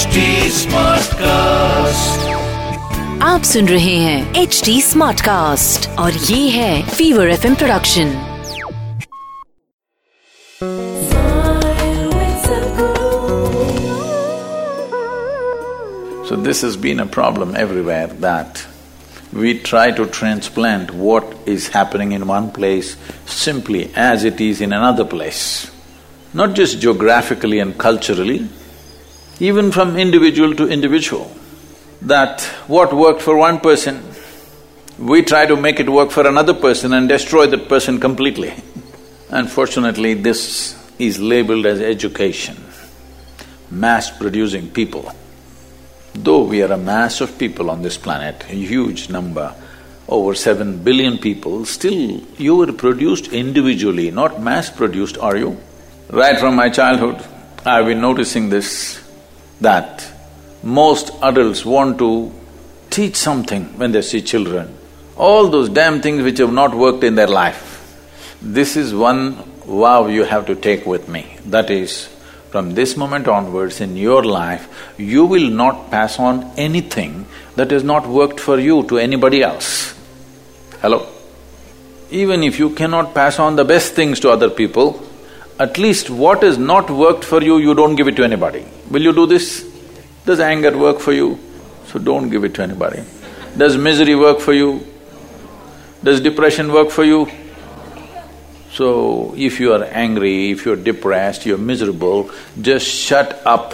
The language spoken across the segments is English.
HD Smartcast. आप सुन रहे हैं एच डी स्मार्ट कास्ट और ये है fever F production So, this has been a problem everywhere that we try to transplant what is happening in one place simply as it is in another place. Not just geographically and culturally, even from individual to individual. That what worked for one person, we try to make it work for another person and destroy that person completely. Unfortunately, this is labeled as education, mass producing people. Though we are a mass of people on this planet, a huge number, over seven billion people, still you were produced individually, not mass-produced, are you? Right from my childhood, I've been noticing this, that most adults want to teach something when they see children. All those damn things which have not worked in their life. This is one vow you have to take with me. That is, from this moment onwards in your life, you will not pass on anything that has not worked for you to anybody else. Hello? Even if you cannot pass on the best things to other people, at least what has not worked for you, you don't give it to anybody. Will you do this? Does anger work for you? So don't give it to anybody. Does misery work for you? Does depression work for you? So, if you are angry, if you're depressed, you're miserable, just shut up,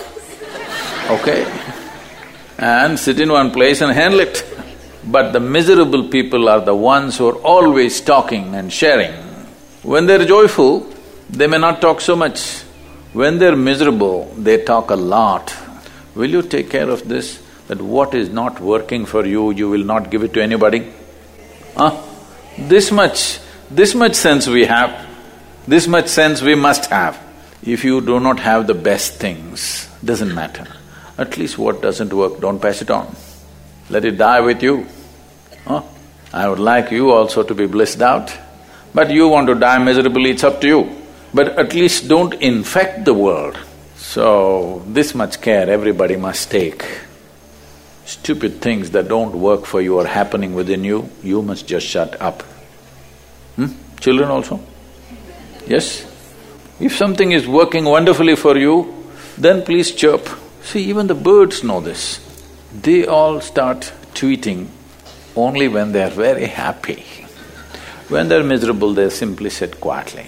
okay? And sit in one place and handle it. But the miserable people are the ones who are always talking and sharing. When they're joyful, they may not talk so much. When they're miserable, they talk a lot. Will you take care of this? That what is not working for you, you will not give it to anybody? Huh? This much this much sense we have, this much sense we must have. If you do not have the best things, doesn't matter. At least what doesn't work, don't pass it on. Let it die with you. Huh? I would like you also to be blissed out, but you want to die miserably, it's up to you. But at least don't infect the world. So, this much care everybody must take. Stupid things that don't work for you are happening within you, you must just shut up. Hmm? Children also? Yes? If something is working wonderfully for you, then please chirp. See, even the birds know this. They all start tweeting only when they are very happy. When they're miserable, they simply sit quietly.